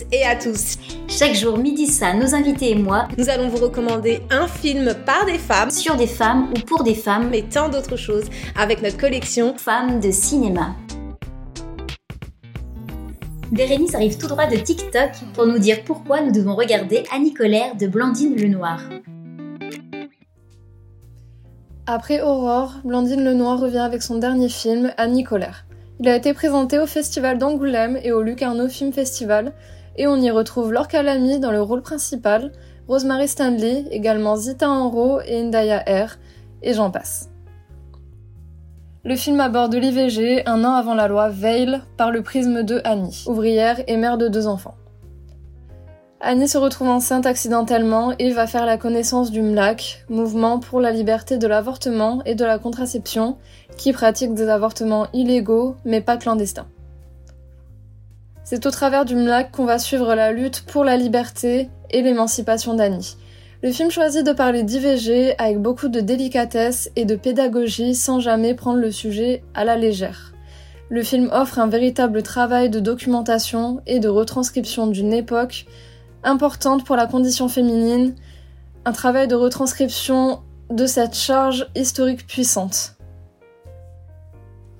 toutes et à tous. Chaque jour, midi ça, nos invités et moi, nous allons vous recommander un film par des femmes, sur des femmes ou pour des femmes, et tant d'autres choses avec notre collection Femmes de cinéma. Bérénice arrive tout droit de TikTok pour nous dire pourquoi nous devons regarder Annie Colère de Blandine Lenoir. Après Aurore, Blandine Lenoir revient avec son dernier film, Annie Colère. Il a été présenté au Festival d'Angoulême et au Lucarno Film Festival, et on y retrouve Laure Calamy dans le rôle principal, Rosemary Stanley, également Zita Enro et Ndaya R, et j'en passe. Le film aborde l'IVG un an avant la loi Veil par le prisme de Annie, ouvrière et mère de deux enfants. Annie se retrouve enceinte accidentellement et va faire la connaissance du MLAC, Mouvement pour la liberté de l'avortement et de la contraception, qui pratique des avortements illégaux mais pas clandestins. C'est au travers du MLAC qu'on va suivre la lutte pour la liberté et l'émancipation d'Annie, le film choisit de parler d'IVG avec beaucoup de délicatesse et de pédagogie sans jamais prendre le sujet à la légère. Le film offre un véritable travail de documentation et de retranscription d'une époque importante pour la condition féminine, un travail de retranscription de cette charge historique puissante.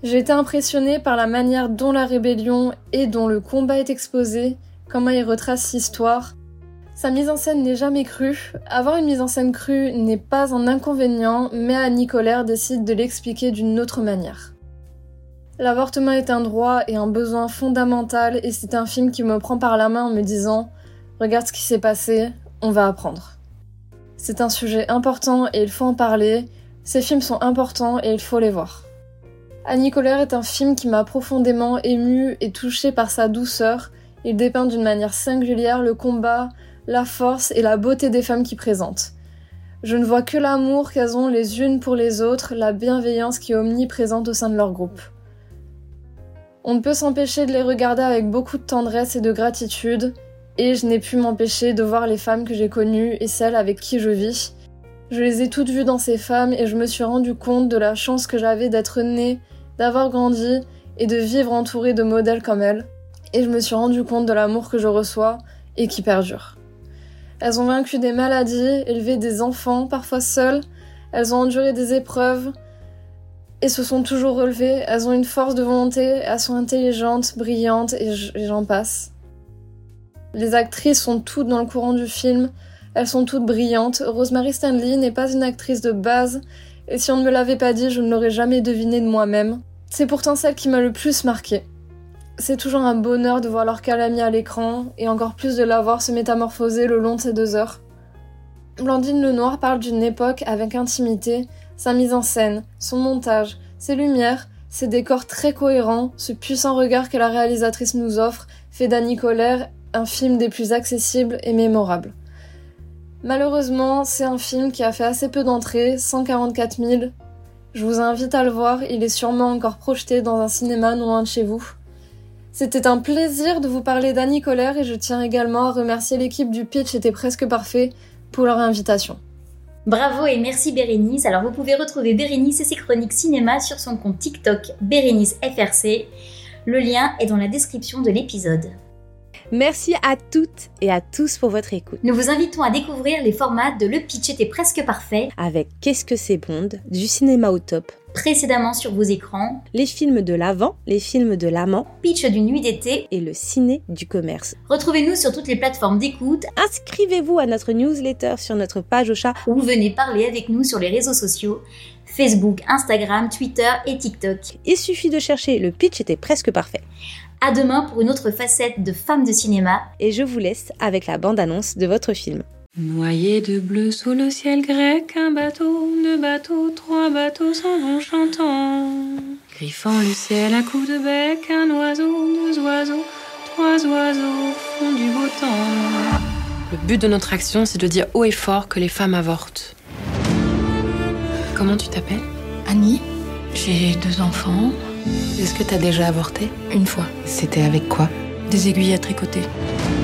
J'ai été impressionnée par la manière dont la rébellion et dont le combat est exposé, comment il retrace l'histoire, sa mise en scène n'est jamais crue. Avoir une mise en scène crue n'est pas un inconvénient, mais Annie Colère décide de l'expliquer d'une autre manière. L'avortement est un droit et un besoin fondamental et c'est un film qui me prend par la main en me disant Regarde ce qui s'est passé, on va apprendre. C'est un sujet important et il faut en parler. Ces films sont importants et il faut les voir. Annie Colère est un film qui m'a profondément ému et touché par sa douceur. Il dépeint d'une manière singulière le combat, la force et la beauté des femmes qui présentent. Je ne vois que l'amour qu'elles ont les unes pour les autres, la bienveillance qui est omniprésente au sein de leur groupe. On ne peut s'empêcher de les regarder avec beaucoup de tendresse et de gratitude, et je n'ai pu m'empêcher de voir les femmes que j'ai connues et celles avec qui je vis. Je les ai toutes vues dans ces femmes et je me suis rendu compte de la chance que j'avais d'être née, d'avoir grandi et de vivre entourée de modèles comme elles. Et je me suis rendu compte de l'amour que je reçois et qui perdure. Elles ont vaincu des maladies, élevé des enfants, parfois seules. Elles ont enduré des épreuves et se sont toujours relevées. Elles ont une force de volonté, elles sont intelligentes, brillantes et j'en passe. Les actrices sont toutes dans le courant du film. Elles sont toutes brillantes. Rosemary Stanley n'est pas une actrice de base et si on ne me l'avait pas dit, je ne l'aurais jamais deviné de moi-même. C'est pourtant celle qui m'a le plus marquée. C'est toujours un bonheur de voir leur calamie à l'écran, et encore plus de la voir se métamorphoser le long de ces deux heures. Blandine Lenoir parle d'une époque avec intimité, sa mise en scène, son montage, ses lumières, ses décors très cohérents, ce puissant regard que la réalisatrice nous offre fait d'Annie Colère un film des plus accessibles et mémorables. Malheureusement, c'est un film qui a fait assez peu d'entrées, 144 000. Je vous invite à le voir, il est sûrement encore projeté dans un cinéma non loin de chez vous. C'était un plaisir de vous parler d'Annie Colère et je tiens également à remercier l'équipe du Pitch était presque parfait pour leur invitation. Bravo et merci Bérénice. Alors vous pouvez retrouver Bérénice et ses chroniques cinéma sur son compte TikTok Bérénice FRC. Le lien est dans la description de l'épisode. Merci à toutes et à tous pour votre écoute. Nous vous invitons à découvrir les formats de Le Pitch était presque parfait avec Qu'est-ce que c'est Bond, du cinéma au top, précédemment sur vos écrans, les films de l'avant, les films de l'amant, Pitch d'une nuit d'été et le ciné du commerce. Retrouvez-nous sur toutes les plateformes d'écoute. Inscrivez-vous à notre newsletter sur notre page au chat ou venez parler avec nous sur les réseaux sociaux. Facebook, Instagram, Twitter et TikTok. Il suffit de chercher le pitch était presque parfait. À demain pour une autre facette de Femmes de cinéma. Et je vous laisse avec la bande-annonce de votre film. Noyé de bleu sous le ciel grec, un bateau, deux bateaux, trois bateaux s'en vont chantant. Griffant le ciel à coups de bec, un oiseau, deux oiseaux, trois oiseaux font du beau temps. Le but de notre action, c'est de dire haut et fort que les femmes avortent. Comment tu t'appelles? Annie. J'ai deux enfants. Est-ce que t'as déjà avorté Une fois? C'était avec quoi? Des aiguilles à tricoter.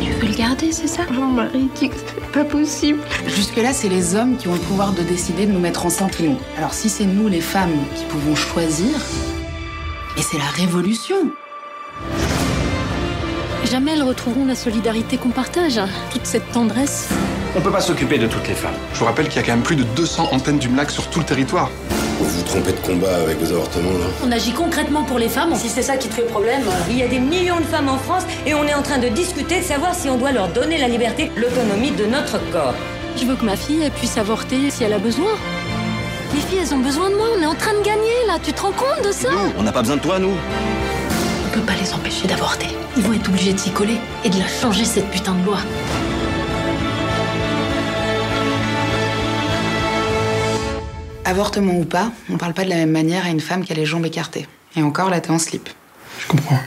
Tu veux le garder, c'est ça? Mon mari dit que c'est pas possible. Jusque-là, c'est les hommes qui ont le pouvoir de décider de nous mettre enceinte ou non. Alors si c'est nous, les femmes, qui pouvons choisir, et c'est la révolution. Jamais elles retrouveront la solidarité qu'on partage, hein. toute cette tendresse. On peut pas s'occuper de toutes les femmes. Je vous rappelle qu'il y a quand même plus de 200 antennes du MLAC sur tout le territoire. Vous vous trompez de combat avec vos avortements là On agit concrètement pour les femmes. Si c'est ça qui te fait problème, il y a des millions de femmes en France et on est en train de discuter de savoir si on doit leur donner la liberté, l'autonomie de notre corps. Je veux que ma fille elle puisse avorter si elle a besoin? Les filles, elles ont besoin de moi. On est en train de gagner là. Tu te rends compte de ça? Nous, on n'a pas besoin de toi, nous. On peut pas les empêcher d'avorter. Ils vont être obligés de s'y coller et de la changer cette putain de loi. Avortement ou pas, on parle pas de la même manière à une femme qui a les jambes écartées. Et encore, là, t'es en slip. Je comprends.